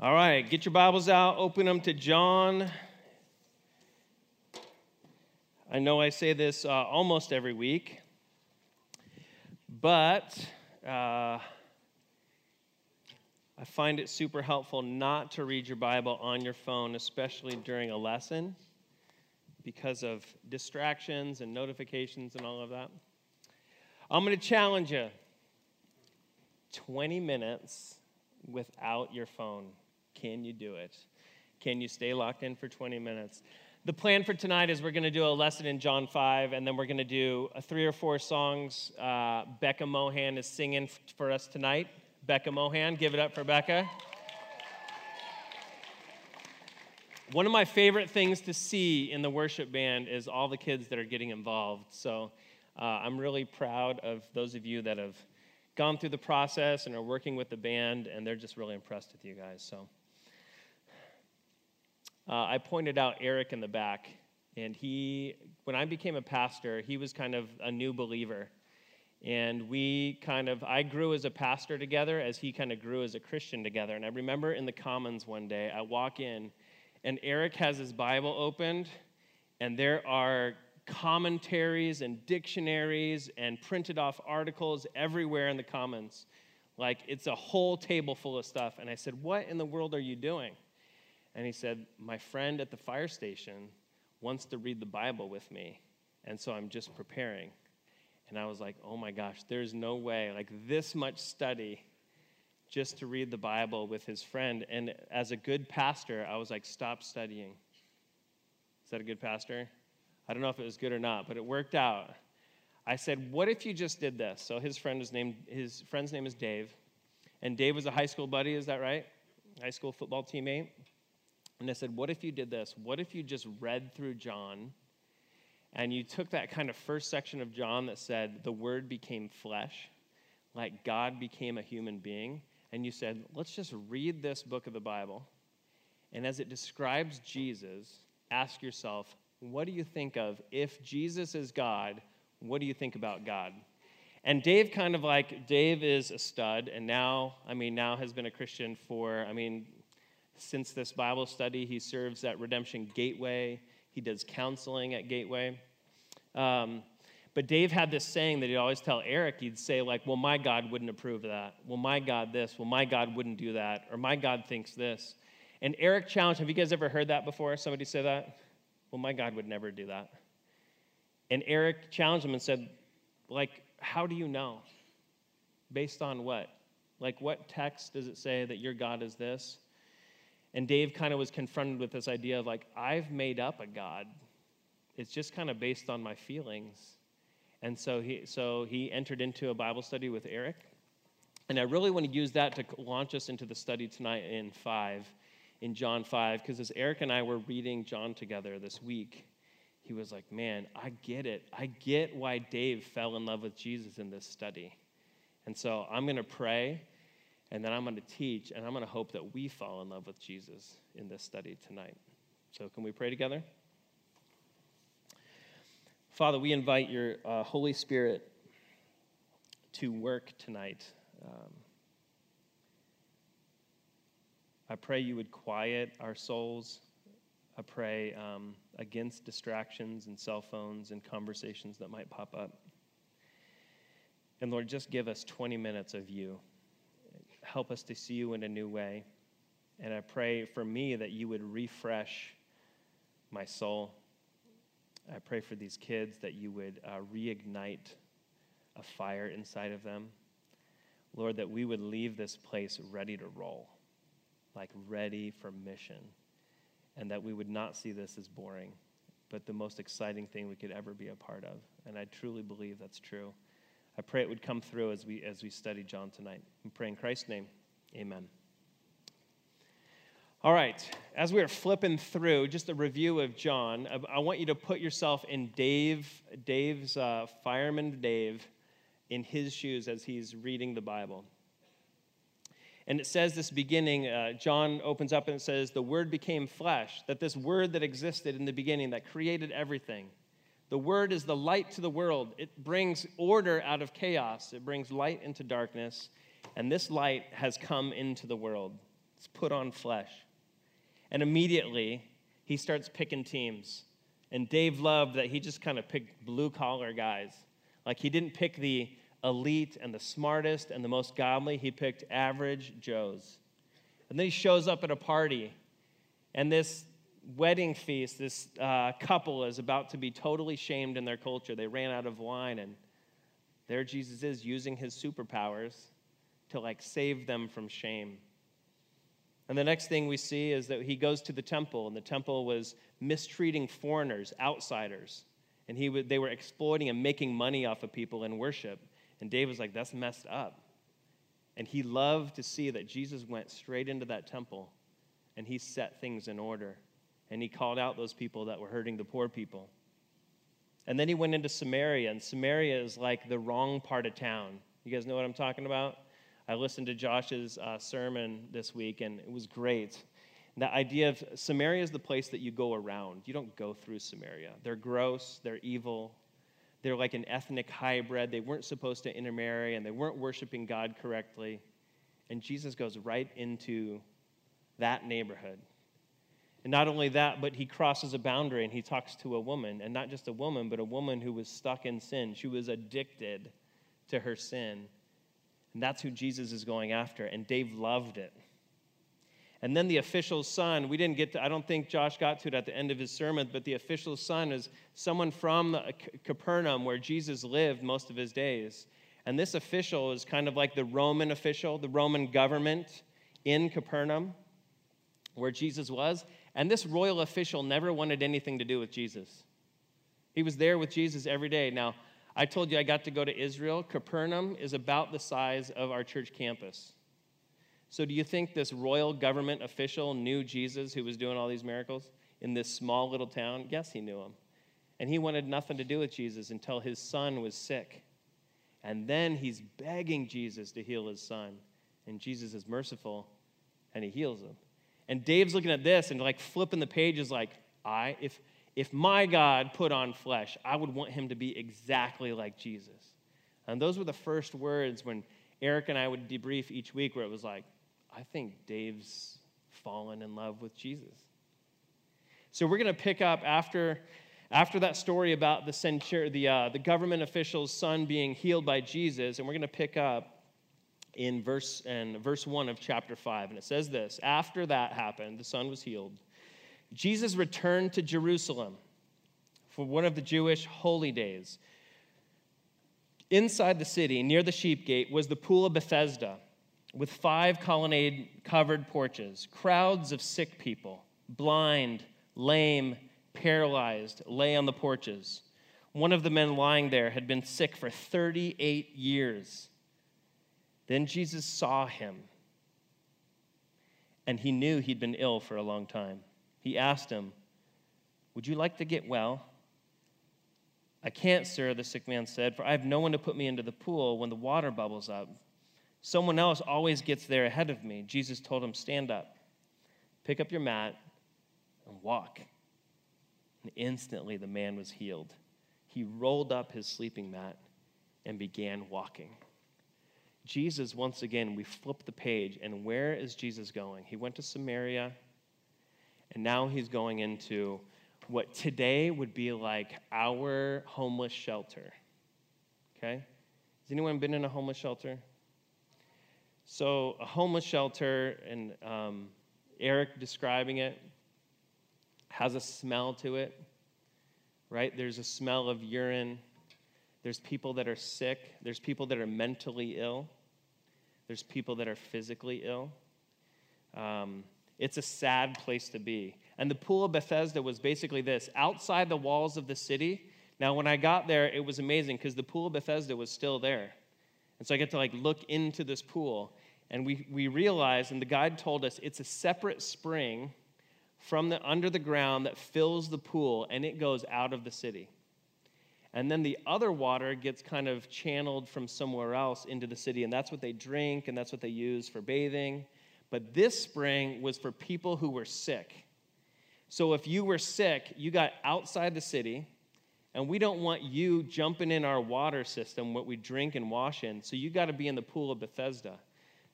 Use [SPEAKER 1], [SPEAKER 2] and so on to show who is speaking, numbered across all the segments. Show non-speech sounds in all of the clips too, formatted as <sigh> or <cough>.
[SPEAKER 1] All right, get your Bibles out, open them to John. I know I say this uh, almost every week, but uh, I find it super helpful not to read your Bible on your phone, especially during a lesson, because of distractions and notifications and all of that. I'm going to challenge you 20 minutes without your phone. Can you do it? Can you stay locked in for 20 minutes? The plan for tonight is we're going to do a lesson in John 5, and then we're going to do a three or four songs. Uh, Becca Mohan is singing for us tonight. Becca Mohan, give it up for Becca. One of my favorite things to see in the worship band is all the kids that are getting involved. So uh, I'm really proud of those of you that have gone through the process and are working with the band, and they're just really impressed with you guys. So uh, I pointed out Eric in the back, and he, when I became a pastor, he was kind of a new believer. And we kind of, I grew as a pastor together as he kind of grew as a Christian together. And I remember in the Commons one day, I walk in, and Eric has his Bible opened, and there are commentaries and dictionaries and printed off articles everywhere in the Commons. Like it's a whole table full of stuff. And I said, What in the world are you doing? And he said, My friend at the fire station wants to read the Bible with me. And so I'm just preparing. And I was like, Oh my gosh, there's no way, like this much study just to read the Bible with his friend. And as a good pastor, I was like, Stop studying. Is that a good pastor? I don't know if it was good or not, but it worked out. I said, "What if you just did this?" So his friend is named his friend's name is Dave, and Dave was a high school buddy. Is that right? High school football teammate. And I said, What if you did this? What if you just read through John and you took that kind of first section of John that said, The Word became flesh, like God became a human being, and you said, Let's just read this book of the Bible. And as it describes Jesus, ask yourself, What do you think of if Jesus is God? What do you think about God? And Dave kind of like, Dave is a stud, and now, I mean, now has been a Christian for, I mean, since this Bible study. He serves at Redemption Gateway, he does counseling at Gateway. Um, but Dave had this saying that he'd always tell Eric, he'd say, like, well, my God wouldn't approve of that. Well, my God this. Well, my God wouldn't do that. Or my God thinks this. And Eric challenged, have you guys ever heard that before? Somebody say that? Well, my God would never do that. And Eric challenged him and said, like, how do you know? Based on what? Like, what text does it say that your God is this? And Dave kind of was confronted with this idea of like, I've made up a God. It's just kind of based on my feelings. And so he, so he entered into a Bible study with Eric. And I really want to use that to launch us into the study tonight in 5, in John 5, because as Eric and I were reading John together this week, he was like, Man, I get it. I get why Dave fell in love with Jesus in this study. And so I'm going to pray and then I'm going to teach, and I'm going to hope that we fall in love with Jesus in this study tonight. So, can we pray together? Father, we invite your uh, Holy Spirit to work tonight. Um, I pray you would quiet our souls. I pray um, against distractions and cell phones and conversations that might pop up. And Lord, just give us 20 minutes of you help us to see you in a new way. And I pray for me that you would refresh my soul. I pray for these kids that you would uh, reignite a fire inside of them. Lord, that we would leave this place ready to roll, like ready for mission, and that we would not see this as boring, but the most exciting thing we could ever be a part of. And I truly believe that's true. I pray it would come through as we, as we study John tonight. We pray in Christ's name. Amen. All right, as we are flipping through, just a review of John, I, I want you to put yourself in Dave, Dave's, uh, fireman Dave, in his shoes as he's reading the Bible. And it says this beginning, uh, John opens up and it says, The Word became flesh, that this Word that existed in the beginning, that created everything, the word is the light to the world. It brings order out of chaos, it brings light into darkness, and this light has come into the world. Let's put on flesh. And immediately, he starts picking teams. And Dave loved that he just kind of picked blue collar guys. Like he didn't pick the elite and the smartest and the most godly, he picked average Joes. And then he shows up at a party, and this wedding feast, this uh, couple is about to be totally shamed in their culture. They ran out of wine, and there Jesus is using his superpowers to like save them from shame. And the next thing we see is that he goes to the temple, and the temple was mistreating foreigners, outsiders. And he would, they were exploiting and making money off of people in worship. And Dave was like, that's messed up. And he loved to see that Jesus went straight into that temple and he set things in order. And he called out those people that were hurting the poor people. And then he went into Samaria, and Samaria is like the wrong part of town. You guys know what I'm talking about? I listened to Josh's uh, sermon this week, and it was great. The idea of Samaria is the place that you go around. You don't go through Samaria. They're gross, they're evil, they're like an ethnic hybrid. They weren't supposed to intermarry, and they weren't worshiping God correctly. And Jesus goes right into that neighborhood. And not only that, but he crosses a boundary and he talks to a woman, and not just a woman, but a woman who was stuck in sin. She was addicted to her sin. And that's who Jesus is going after. And Dave loved it. And then the official's son, we didn't get to, I don't think Josh got to it at the end of his sermon, but the official's son is someone from Capernaum where Jesus lived most of his days. And this official is kind of like the Roman official, the Roman government in Capernaum where Jesus was. And this royal official never wanted anything to do with Jesus. He was there with Jesus every day. Now, I told you I got to go to Israel. Capernaum is about the size of our church campus. So, do you think this royal government official knew Jesus who was doing all these miracles in this small little town? Yes, he knew him. And he wanted nothing to do with Jesus until his son was sick. And then he's begging Jesus to heal his son. And Jesus is merciful and he heals him. And Dave's looking at this and like flipping the pages like, I, if, if my God put on flesh, I would want him to be exactly like Jesus. And those were the first words when Eric and I would debrief each week where it was like, I think Dave's fallen in love with Jesus. So we're going to pick up after, after that story about the, centur- the, uh, the government official's son being healed by Jesus, and we're going to pick up in verse, and verse 1 of chapter 5. And it says this After that happened, the son was healed. Jesus returned to Jerusalem for one of the Jewish holy days. Inside the city, near the sheep gate, was the pool of Bethesda with five colonnade covered porches, crowds of sick people, blind, lame, paralyzed, lay on the porches. One of the men lying there had been sick for 38 years. Then Jesus saw him, and he knew he'd been ill for a long time. He asked him, Would you like to get well? I can't, sir, the sick man said, for I have no one to put me into the pool when the water bubbles up. Someone else always gets there ahead of me. Jesus told him, Stand up, pick up your mat, and walk. And instantly the man was healed. He rolled up his sleeping mat and began walking. Jesus, once again, we flip the page, and where is Jesus going? He went to Samaria and now he's going into what today would be like our homeless shelter. Okay? Has anyone been in a homeless shelter? So, a homeless shelter, and um, Eric describing it, has a smell to it, right? There's a smell of urine. There's people that are sick. There's people that are mentally ill. There's people that are physically ill. Um, it's a sad place to be. And the pool of Bethesda was basically this outside the walls of the city. Now, when I got there, it was amazing because the pool of Bethesda was still there. And so I get to like look into this pool. And we, we realized, and the guide told us, it's a separate spring from the under the ground that fills the pool and it goes out of the city. And then the other water gets kind of channeled from somewhere else into the city, and that's what they drink and that's what they use for bathing. But this spring was for people who were sick. So if you were sick, you got outside the city, and we don't want you jumping in our water system, what we drink and wash in. So you got to be in the pool of Bethesda.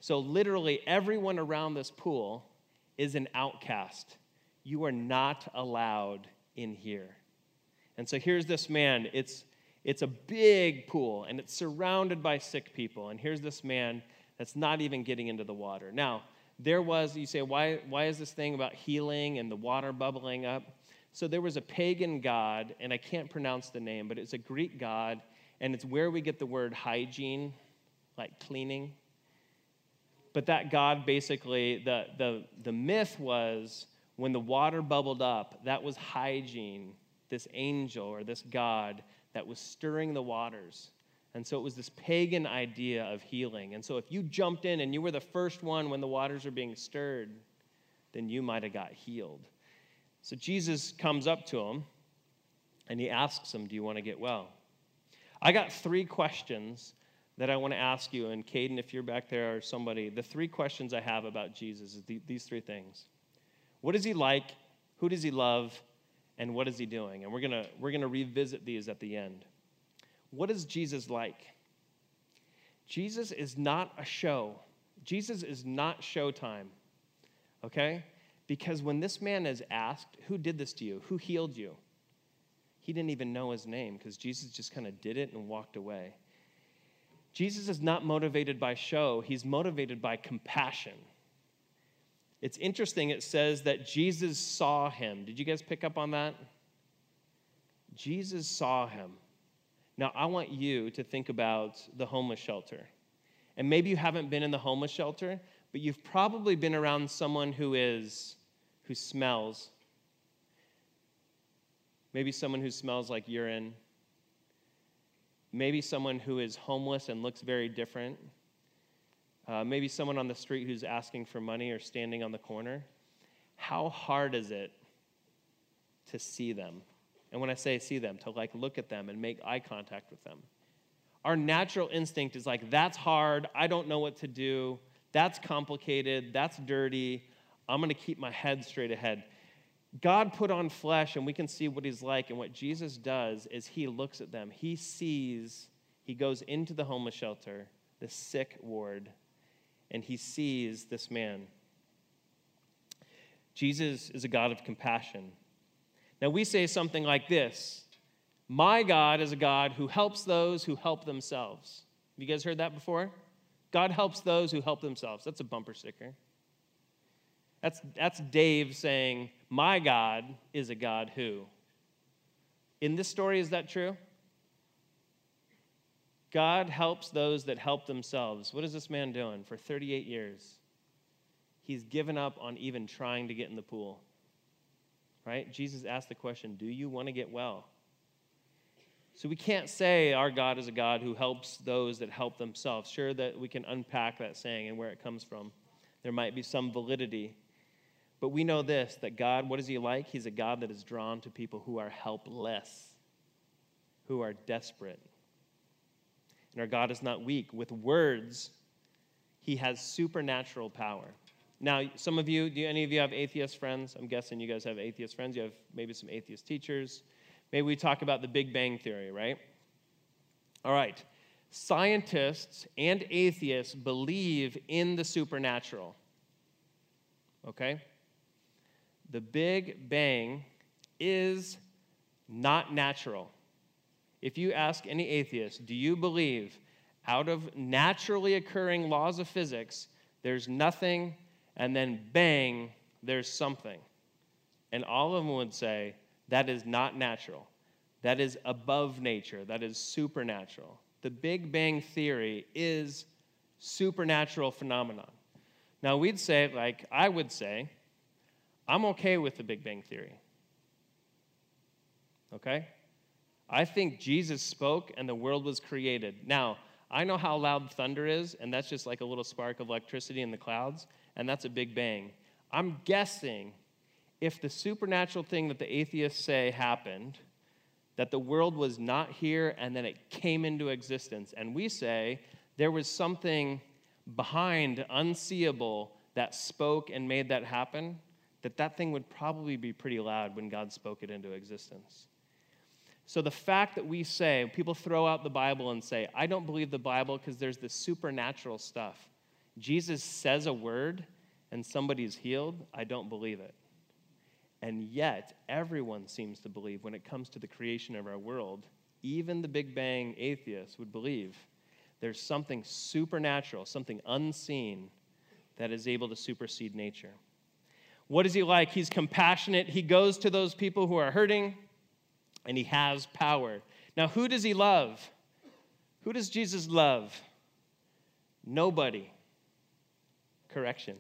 [SPEAKER 1] So, literally, everyone around this pool is an outcast. You are not allowed in here. And so, here's this man. It's, it's a big pool, and it's surrounded by sick people. And here's this man that's not even getting into the water. Now, there was, you say, why, why is this thing about healing and the water bubbling up? So there was a pagan god, and I can't pronounce the name, but it's a Greek god, and it's where we get the word hygiene, like cleaning. But that god basically, the, the, the myth was when the water bubbled up, that was hygiene, this angel or this god that was stirring the waters. And so it was this pagan idea of healing. And so if you jumped in and you were the first one when the waters were being stirred, then you might have got healed. So Jesus comes up to him and he asks him, Do you want to get well? I got three questions that I want to ask you. And Caden, if you're back there or somebody, the three questions I have about Jesus is these three things What is he like? Who does he love? And what is he doing? And we're going to we're going to revisit these at the end. What is Jesus like? Jesus is not a show. Jesus is not showtime. Okay? Because when this man is asked, Who did this to you? Who healed you? He didn't even know his name because Jesus just kind of did it and walked away. Jesus is not motivated by show, he's motivated by compassion. It's interesting, it says that Jesus saw him. Did you guys pick up on that? Jesus saw him. Now, I want you to think about the homeless shelter. And maybe you haven't been in the homeless shelter, but you've probably been around someone who is who smells. Maybe someone who smells like urine. Maybe someone who is homeless and looks very different. Uh, maybe someone on the street who's asking for money or standing on the corner. How hard is it to see them? And when I say see them, to like look at them and make eye contact with them. Our natural instinct is like, that's hard. I don't know what to do. That's complicated. That's dirty. I'm going to keep my head straight ahead. God put on flesh, and we can see what he's like. And what Jesus does is he looks at them. He sees, he goes into the homeless shelter, the sick ward, and he sees this man. Jesus is a God of compassion. Now, we say something like this My God is a God who helps those who help themselves. Have you guys heard that before? God helps those who help themselves. That's a bumper sticker. That's, that's Dave saying, My God is a God who. In this story, is that true? God helps those that help themselves. What is this man doing for 38 years? He's given up on even trying to get in the pool right? Jesus asked the question, Do you want to get well? So we can't say our God is a God who helps those that help themselves. Sure, that we can unpack that saying and where it comes from. There might be some validity. But we know this that God, what is He like? He's a God that is drawn to people who are helpless, who are desperate. And our God is not weak. With words, He has supernatural power. Now, some of you, do any of you have atheist friends? I'm guessing you guys have atheist friends. You have maybe some atheist teachers. Maybe we talk about the Big Bang Theory, right? All right. Scientists and atheists believe in the supernatural. Okay? The Big Bang is not natural. If you ask any atheist, do you believe out of naturally occurring laws of physics, there's nothing and then bang, there's something. And all of them would say, that is not natural. That is above nature. That is supernatural. The Big Bang Theory is supernatural phenomenon. Now we'd say, like I would say, I'm okay with the Big Bang Theory. Okay? I think Jesus spoke and the world was created. Now, I know how loud thunder is, and that's just like a little spark of electricity in the clouds and that's a big bang. I'm guessing if the supernatural thing that the atheists say happened, that the world was not here and then it came into existence, and we say there was something behind, unseeable, that spoke and made that happen, that that thing would probably be pretty loud when God spoke it into existence. So the fact that we say, people throw out the Bible and say, I don't believe the Bible because there's this supernatural stuff. Jesus says a word and somebody's healed, I don't believe it. And yet, everyone seems to believe when it comes to the creation of our world, even the Big Bang atheists would believe there's something supernatural, something unseen that is able to supersede nature. What is he like? He's compassionate. He goes to those people who are hurting, and he has power. Now, who does he love? Who does Jesus love? Nobody. Correction.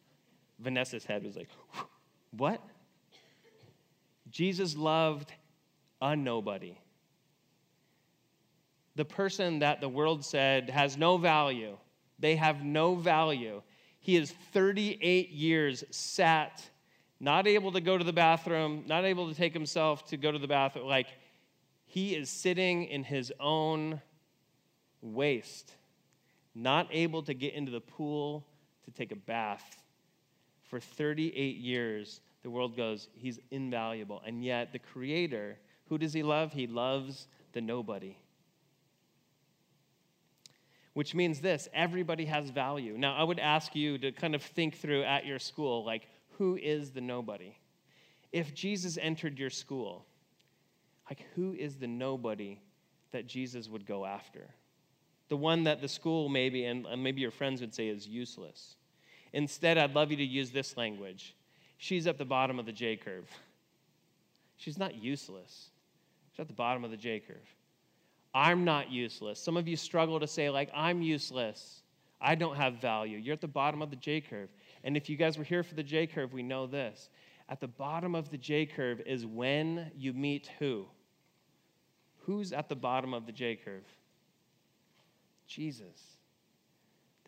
[SPEAKER 1] <laughs> Vanessa's head was like, what? Jesus loved a nobody. The person that the world said has no value, they have no value. He is 38 years sat, not able to go to the bathroom, not able to take himself to go to the bathroom. Like, he is sitting in his own waste, not able to get into the pool to take a bath. For 38 years, the world goes, he's invaluable. And yet, the Creator, who does he love? He loves the nobody. Which means this everybody has value. Now, I would ask you to kind of think through at your school, like, who is the nobody? If Jesus entered your school, like, who is the nobody that Jesus would go after? The one that the school maybe, and maybe your friends would say is useless. Instead, I'd love you to use this language. She's at the bottom of the J curve. <laughs> She's not useless. She's at the bottom of the J curve. I'm not useless. Some of you struggle to say, like, I'm useless. I don't have value. You're at the bottom of the J curve. And if you guys were here for the J curve, we know this. At the bottom of the J curve is when you meet who? Who's at the bottom of the J curve? Jesus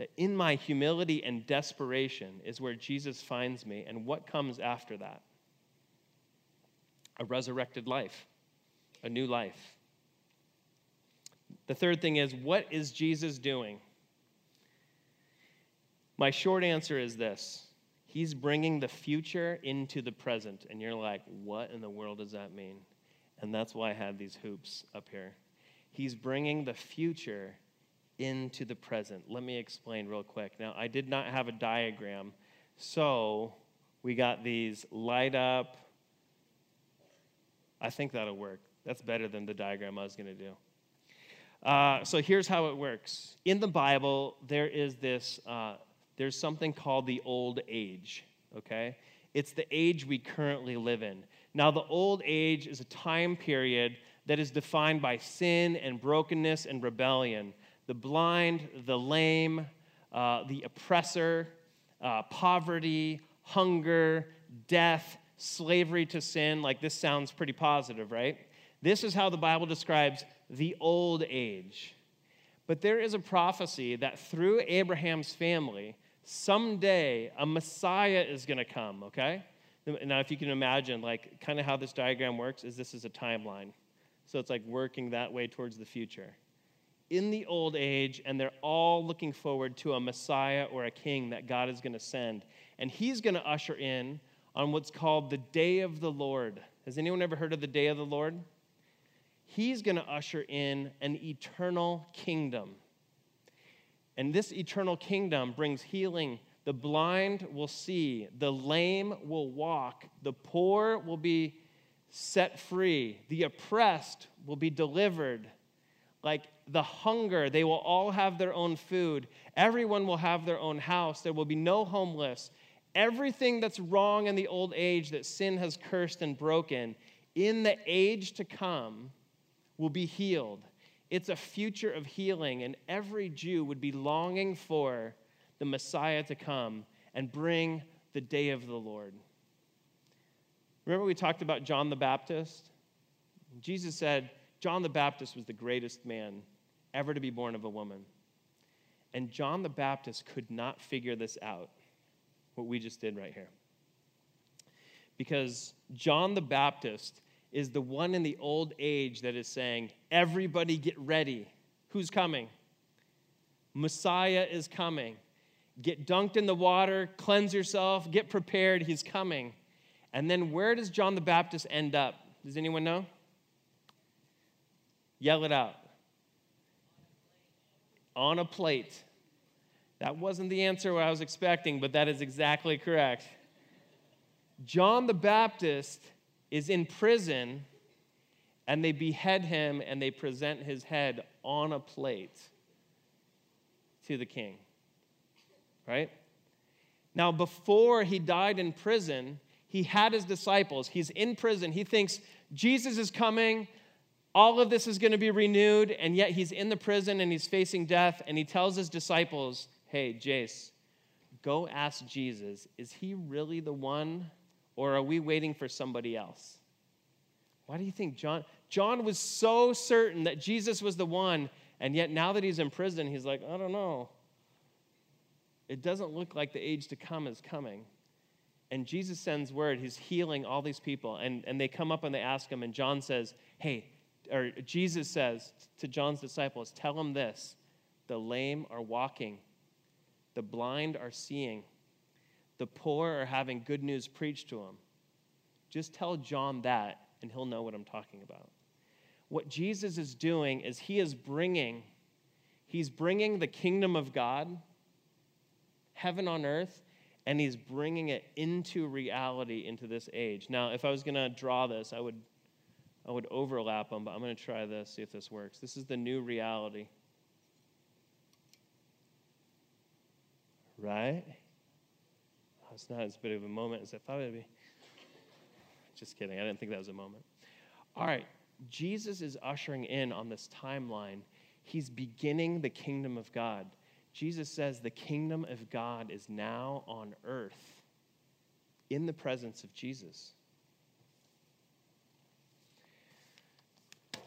[SPEAKER 1] that in my humility and desperation is where Jesus finds me. And what comes after that? A resurrected life, a new life. The third thing is, what is Jesus doing? My short answer is this He's bringing the future into the present. And you're like, what in the world does that mean? And that's why I had these hoops up here. He's bringing the future into the present. Let me explain real quick. Now, I did not have a diagram, so we got these light up. I think that'll work. That's better than the diagram I was going to do. Uh, so here's how it works. In the Bible, there is this, uh, there's something called the old age, okay? It's the age we currently live in. Now, the old age is a time period that is defined by sin and brokenness and rebellion the blind, the lame, uh, the oppressor, uh, poverty, hunger, death, slavery to sin. Like this sounds pretty positive, right? This is how the Bible describes the old age. But there is a prophecy that through Abraham's family, someday a Messiah is going to come, okay? Now, if you can imagine, like, kind of how this diagram works, is this is a timeline. So it's like working that way towards the future in the old age, and they're all looking forward to a Messiah or a king that God is going to send. And he's going to usher in on what's called the day of the Lord. Has anyone ever heard of the day of the Lord? He's going to usher in an eternal kingdom. And this eternal kingdom brings healing. The blind will see, the lame will walk, the poor will be set free, the oppressed will be delivered. Like the hunger. They will all have their own food. Everyone will have their own house. There will be no homeless. Everything that's wrong in the old age that sin has cursed and broken, in the age to come, will be healed. It's a future of healing, and every Jew would be longing for the Messiah to come and bring the day of the Lord. Remember, we talked about John the Baptist? Jesus said, John the Baptist was the greatest man ever to be born of a woman. And John the Baptist could not figure this out, what we just did right here. Because John the Baptist is the one in the old age that is saying, Everybody get ready. Who's coming? Messiah is coming. Get dunked in the water, cleanse yourself, get prepared, he's coming. And then where does John the Baptist end up? Does anyone know? Yell it out on a plate. That wasn't the answer I was expecting, but that is exactly correct. John the Baptist is in prison, and they behead him and they present his head on a plate to the king. Right? Now, before he died in prison, he had his disciples. He's in prison. He thinks Jesus is coming. All of this is going to be renewed. And yet he's in the prison and he's facing death. And he tells his disciples, Hey, Jace, go ask Jesus, is he really the one? Or are we waiting for somebody else? Why do you think John? John was so certain that Jesus was the one. And yet now that he's in prison, he's like, I don't know it doesn't look like the age to come is coming. And Jesus sends word, he's healing all these people. And, and they come up and they ask him, and John says, Hey, or Jesus says to John's disciples, Tell them this the lame are walking, the blind are seeing, the poor are having good news preached to them. Just tell John that, and he'll know what I'm talking about. What Jesus is doing is he is bringing, he's bringing the kingdom of God heaven on earth, and he's bringing it into reality into this age. Now, if I was going to draw this, I would, I would overlap them, but I'm going to try this, see if this works. This is the new reality. Right? It's not as big of a moment as I thought it would be. Just kidding. I didn't think that was a moment. All right. Jesus is ushering in on this timeline. He's beginning the kingdom of God. Jesus says the kingdom of God is now on earth in the presence of Jesus.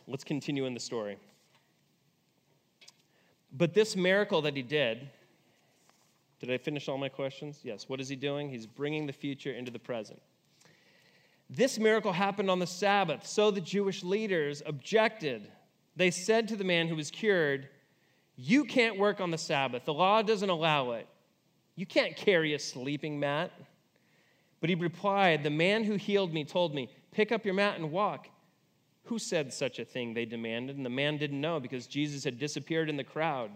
[SPEAKER 1] Let's continue in the story. But this miracle that he did, did I finish all my questions? Yes. What is he doing? He's bringing the future into the present. This miracle happened on the Sabbath, so the Jewish leaders objected. They said to the man who was cured, you can't work on the Sabbath. The law doesn't allow it. You can't carry a sleeping mat. But he replied, The man who healed me told me, Pick up your mat and walk. Who said such a thing? They demanded. And the man didn't know because Jesus had disappeared in the crowd.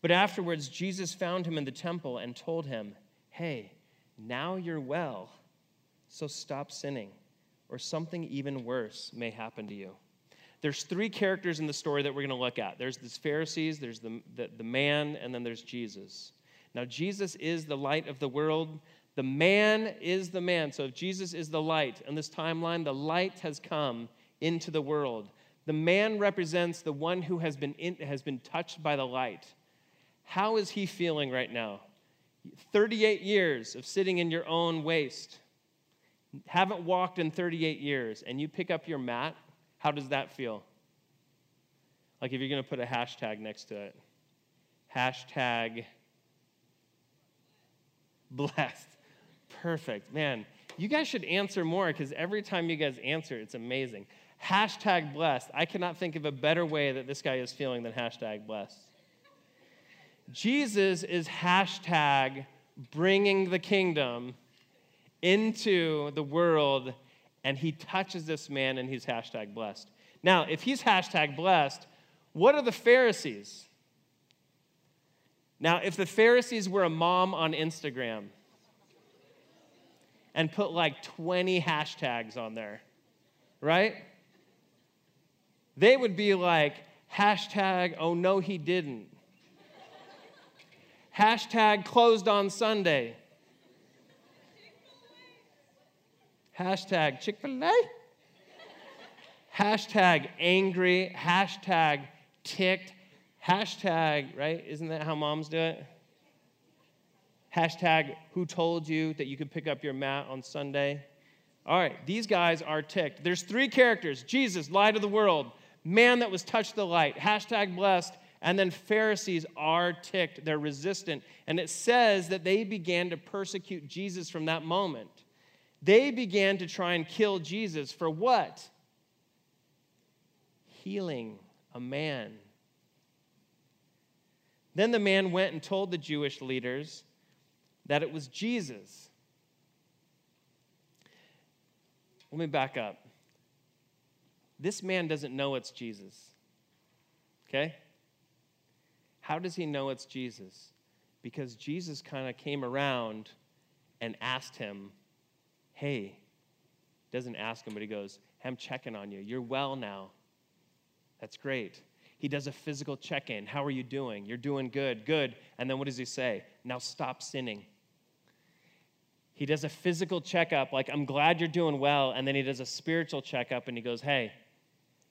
[SPEAKER 1] But afterwards, Jesus found him in the temple and told him, Hey, now you're well, so stop sinning, or something even worse may happen to you. There's three characters in the story that we're going to look at. There's the Pharisees, there's the, the, the man, and then there's Jesus. Now, Jesus is the light of the world. The man is the man. So, if Jesus is the light in this timeline, the light has come into the world. The man represents the one who has been, in, has been touched by the light. How is he feeling right now? 38 years of sitting in your own waste. Haven't walked in 38 years, and you pick up your mat how does that feel? Like if you're going to put a hashtag next to it. Hashtag blessed. Perfect. Man, you guys should answer more because every time you guys answer, it's amazing. Hashtag blessed. I cannot think of a better way that this guy is feeling than hashtag blessed. Jesus is hashtag bringing the kingdom into the world and he touches this man and he's hashtag blessed. Now, if he's hashtag blessed, what are the Pharisees? Now, if the Pharisees were a mom on Instagram and put like 20 hashtags on there, right? They would be like, hashtag, oh no, he didn't. Hashtag closed on Sunday. Hashtag Chick fil A. hashtag angry. Hashtag ticked. Hashtag, right? Isn't that how moms do it? Hashtag who told you that you could pick up your mat on Sunday? All right, these guys are ticked. There's three characters Jesus, light of the world, man that was touched the light, hashtag blessed, and then Pharisees are ticked. They're resistant. And it says that they began to persecute Jesus from that moment. They began to try and kill Jesus for what? Healing a man. Then the man went and told the Jewish leaders that it was Jesus. Let me back up. This man doesn't know it's Jesus. Okay? How does he know it's Jesus? Because Jesus kind of came around and asked him, Hey, doesn't ask him, but he goes, hey, I'm checking on you. You're well now. That's great. He does a physical check in. How are you doing? You're doing good, good. And then what does he say? Now stop sinning. He does a physical checkup, like, I'm glad you're doing well. And then he does a spiritual checkup and he goes, Hey,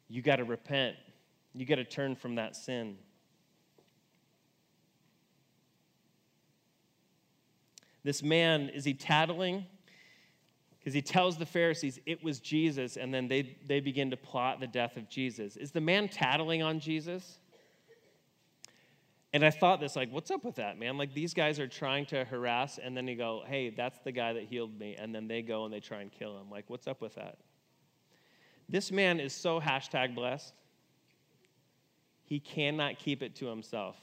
[SPEAKER 1] you got to repent. You got to turn from that sin. This man, is he tattling? Because he tells the Pharisees it was Jesus, and then they, they begin to plot the death of Jesus. Is the man tattling on Jesus? And I thought this, like, what's up with that, man? Like, these guys are trying to harass, and then you go, hey, that's the guy that healed me. And then they go and they try and kill him. Like, what's up with that? This man is so hashtag blessed, he cannot keep it to himself.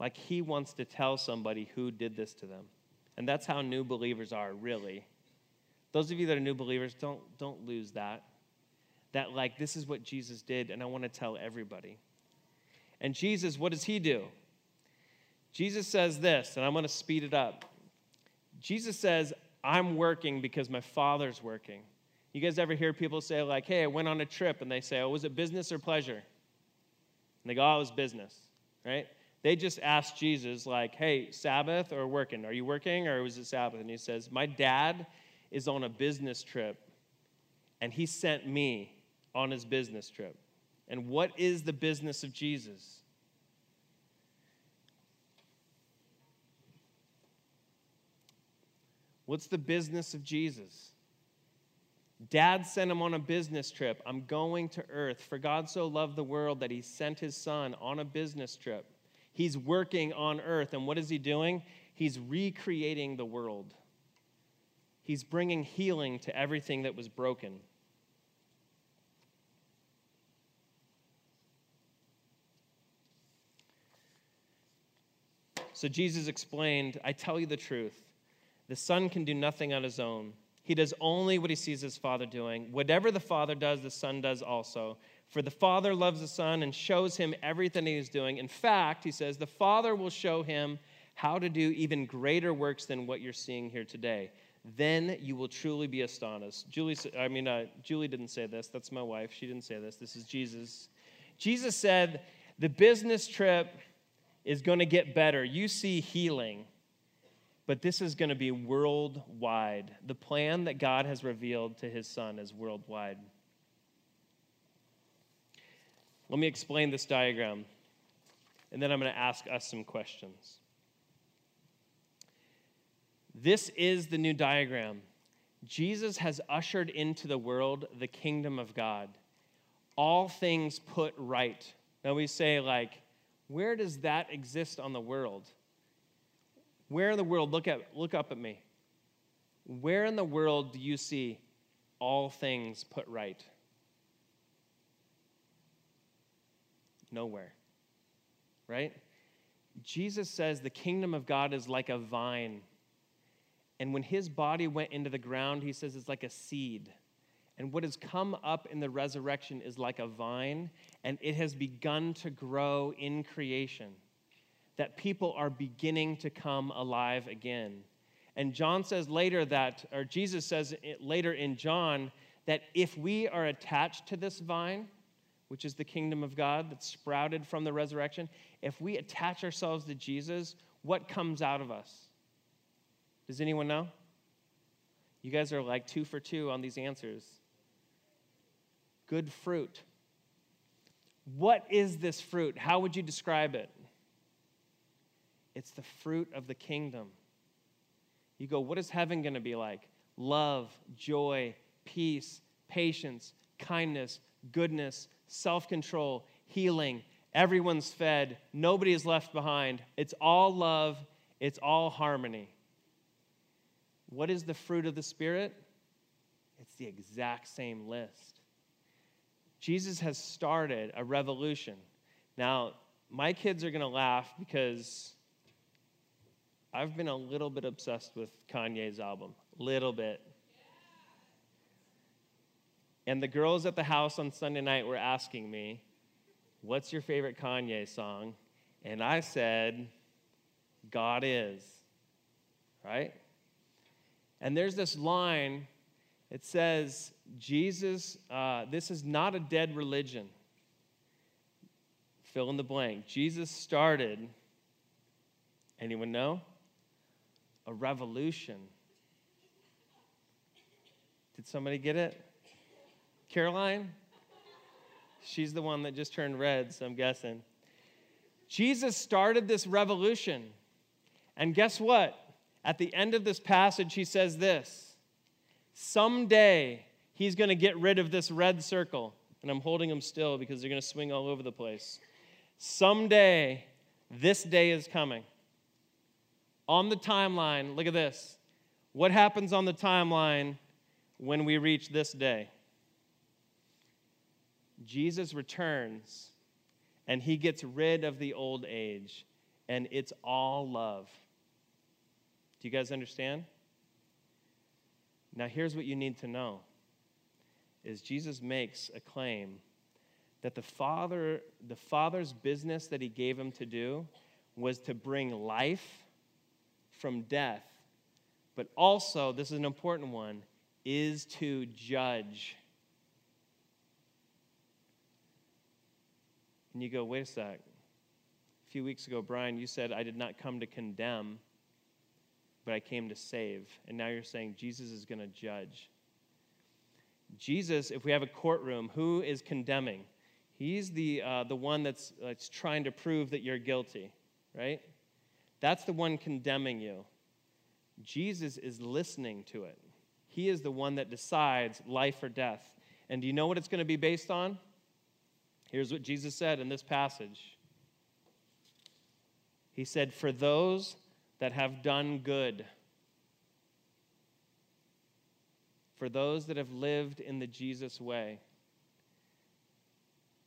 [SPEAKER 1] Like, he wants to tell somebody who did this to them. And that's how new believers are, really. Those of you that are new believers, don't, don't lose that. That, like, this is what Jesus did, and I want to tell everybody. And Jesus, what does he do? Jesus says this, and I'm going to speed it up. Jesus says, I'm working because my Father's working. You guys ever hear people say, like, hey, I went on a trip, and they say, oh, was it business or pleasure? And they go, oh, it was business, right? They just asked Jesus, like, hey, Sabbath or working? Are you working or was it Sabbath? And he says, my dad is on a business trip, and he sent me on his business trip. And what is the business of Jesus? What's the business of Jesus? Dad sent him on a business trip. I'm going to earth. For God so loved the world that he sent his son on a business trip. He's working on earth. And what is he doing? He's recreating the world, he's bringing healing to everything that was broken. So Jesus explained, I tell you the truth. The Son can do nothing on his own. He does only what he sees his Father doing. Whatever the Father does, the Son does also. For the Father loves the Son and shows him everything he is doing. In fact, he says, the Father will show him how to do even greater works than what you're seeing here today. Then you will truly be astonished. Julie, I mean, uh, Julie didn't say this. That's my wife. She didn't say this. This is Jesus. Jesus said, the business trip is going to get better. You see healing, but this is going to be worldwide. The plan that God has revealed to his son is worldwide. Let me explain this diagram, and then I'm going to ask us some questions. This is the new diagram. Jesus has ushered into the world the kingdom of God. All things put right. Now we say, like, where does that exist on the world? Where in the world, look, at, look up at me. Where in the world do you see all things put right? Nowhere. Right? Jesus says the kingdom of God is like a vine. And when his body went into the ground, he says it's like a seed. And what has come up in the resurrection is like a vine, and it has begun to grow in creation. That people are beginning to come alive again. And John says later that, or Jesus says later in John, that if we are attached to this vine, which is the kingdom of God that sprouted from the resurrection, if we attach ourselves to Jesus, what comes out of us? Does anyone know? You guys are like two for two on these answers good fruit. What is this fruit? How would you describe it? It's the fruit of the kingdom. You go, what is heaven going to be like? Love, joy, peace, patience, kindness, goodness, self control, healing. Everyone's fed. Nobody is left behind. It's all love, it's all harmony. What is the fruit of the Spirit? It's the exact same list. Jesus has started a revolution. Now, my kids are going to laugh because I've been a little bit obsessed with Kanye's album. A little bit. And the girls at the house on Sunday night were asking me, What's your favorite Kanye song? And I said, God is. Right? And there's this line, it says, Jesus, uh, this is not a dead religion. Fill in the blank. Jesus started, anyone know? A revolution. Did somebody get it? Caroline? She's the one that just turned red, so I'm guessing. Jesus started this revolution. And guess what? At the end of this passage, he says this Someday he's going to get rid of this red circle. And I'm holding them still because they're going to swing all over the place. Someday, this day is coming. On the timeline, look at this. What happens on the timeline when we reach this day? Jesus returns and he gets rid of the old age, and it's all love. Do you guys understand? Now here's what you need to know is Jesus makes a claim that the father the father's business that he gave him to do was to bring life from death but also this is an important one is to judge and you go wait a sec a few weeks ago brian you said i did not come to condemn but I came to save. And now you're saying Jesus is going to judge. Jesus, if we have a courtroom, who is condemning? He's the, uh, the one that's, that's trying to prove that you're guilty, right? That's the one condemning you. Jesus is listening to it. He is the one that decides life or death. And do you know what it's going to be based on? Here's what Jesus said in this passage He said, For those that have done good. For those that have lived in the Jesus way,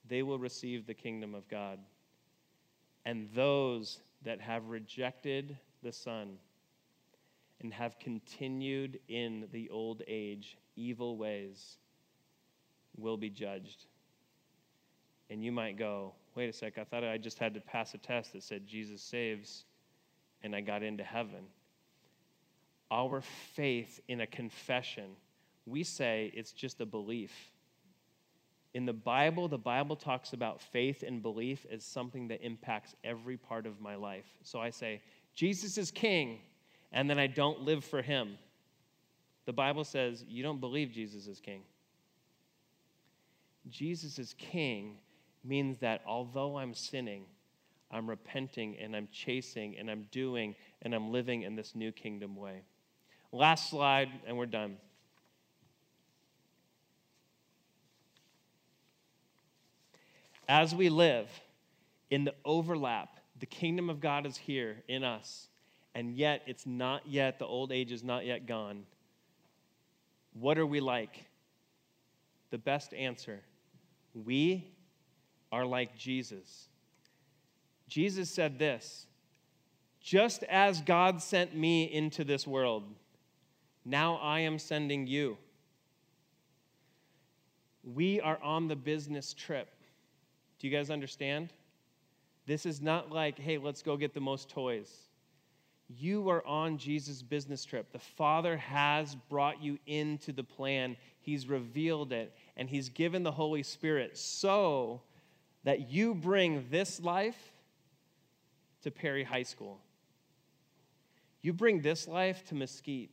[SPEAKER 1] they will receive the kingdom of God. And those that have rejected the Son and have continued in the old age, evil ways, will be judged. And you might go, wait a sec, I thought I just had to pass a test that said Jesus saves and I got into heaven. Our faith in a confession, we say it's just a belief. In the Bible, the Bible talks about faith and belief as something that impacts every part of my life. So I say, Jesus is king, and then I don't live for him. The Bible says, you don't believe Jesus is king. Jesus is king means that although I'm sinning, I'm repenting and I'm chasing and I'm doing and I'm living in this new kingdom way. Last slide, and we're done. As we live in the overlap, the kingdom of God is here in us, and yet it's not yet, the old age is not yet gone. What are we like? The best answer we are like Jesus. Jesus said this Just as God sent me into this world, now I am sending you. We are on the business trip. Do you guys understand? This is not like, hey, let's go get the most toys. You are on Jesus' business trip. The Father has brought you into the plan, He's revealed it, and He's given the Holy Spirit so that you bring this life to Perry High School. You bring this life to Mesquite.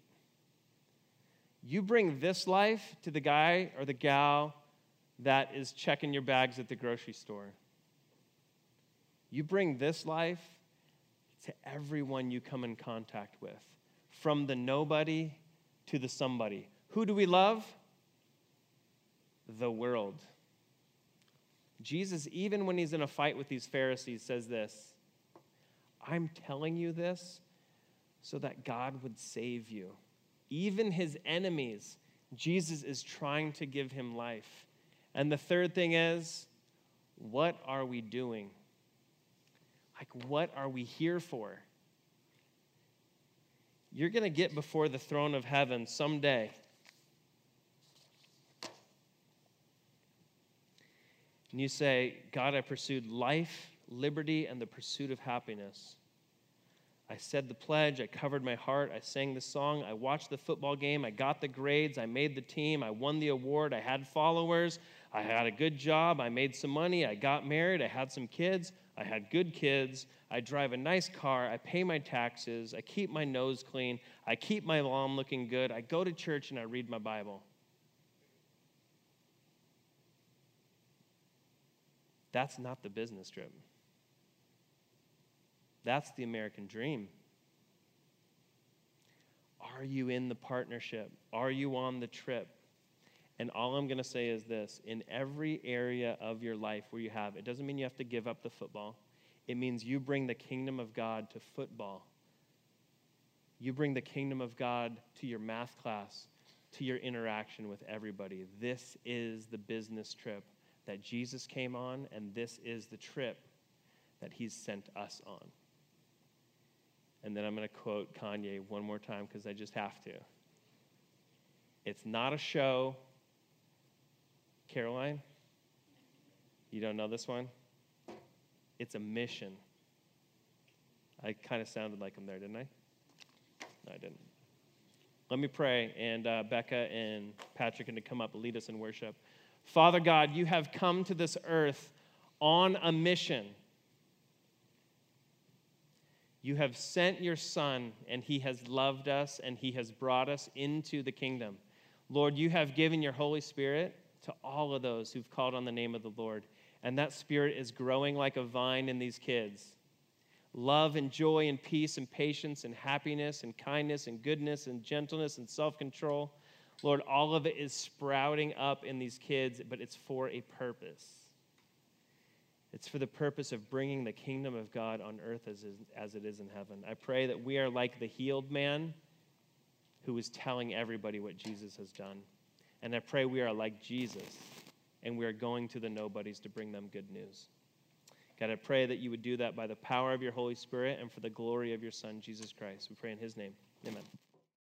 [SPEAKER 1] You bring this life to the guy or the gal that is checking your bags at the grocery store. You bring this life to everyone you come in contact with, from the nobody to the somebody. Who do we love? The world. Jesus, even when he's in a fight with these Pharisees, says this I'm telling you this so that God would save you. Even his enemies, Jesus is trying to give him life. And the third thing is, what are we doing? Like, what are we here for? You're going to get before the throne of heaven someday. And you say, God, I pursued life liberty, and the pursuit of happiness. I said the pledge. I covered my heart. I sang the song. I watched the football game. I got the grades. I made the team. I won the award. I had followers. I had a good job. I made some money. I got married. I had some kids. I had good kids. I drive a nice car. I pay my taxes. I keep my nose clean. I keep my lawn looking good. I go to church and I read my Bible. That's not the business trip. That's the American dream. Are you in the partnership? Are you on the trip? And all I'm going to say is this in every area of your life where you have, it doesn't mean you have to give up the football, it means you bring the kingdom of God to football. You bring the kingdom of God to your math class, to your interaction with everybody. This is the business trip that Jesus came on, and this is the trip that he's sent us on. And then I'm going to quote Kanye one more time because I just have to. It's not a show. Caroline, you don't know this one? It's a mission. I kind of sounded like him there, didn't I? No, I didn't. Let me pray, and uh, Becca and Patrick are going to come up and lead us in worship. Father God, you have come to this earth on a mission. You have sent your Son, and he has loved us, and he has brought us into the kingdom. Lord, you have given your Holy Spirit to all of those who've called on the name of the Lord. And that spirit is growing like a vine in these kids. Love and joy and peace and patience and happiness and kindness and goodness and gentleness and self control. Lord, all of it is sprouting up in these kids, but it's for a purpose. It's for the purpose of bringing the kingdom of God on earth as, as it is in heaven. I pray that we are like the healed man who is telling everybody what Jesus has done. And I pray we are like Jesus and we are going to the nobodies to bring them good news. God, I pray that you would do that by the power of your Holy Spirit and for the glory of your Son, Jesus Christ. We pray in his name. Amen.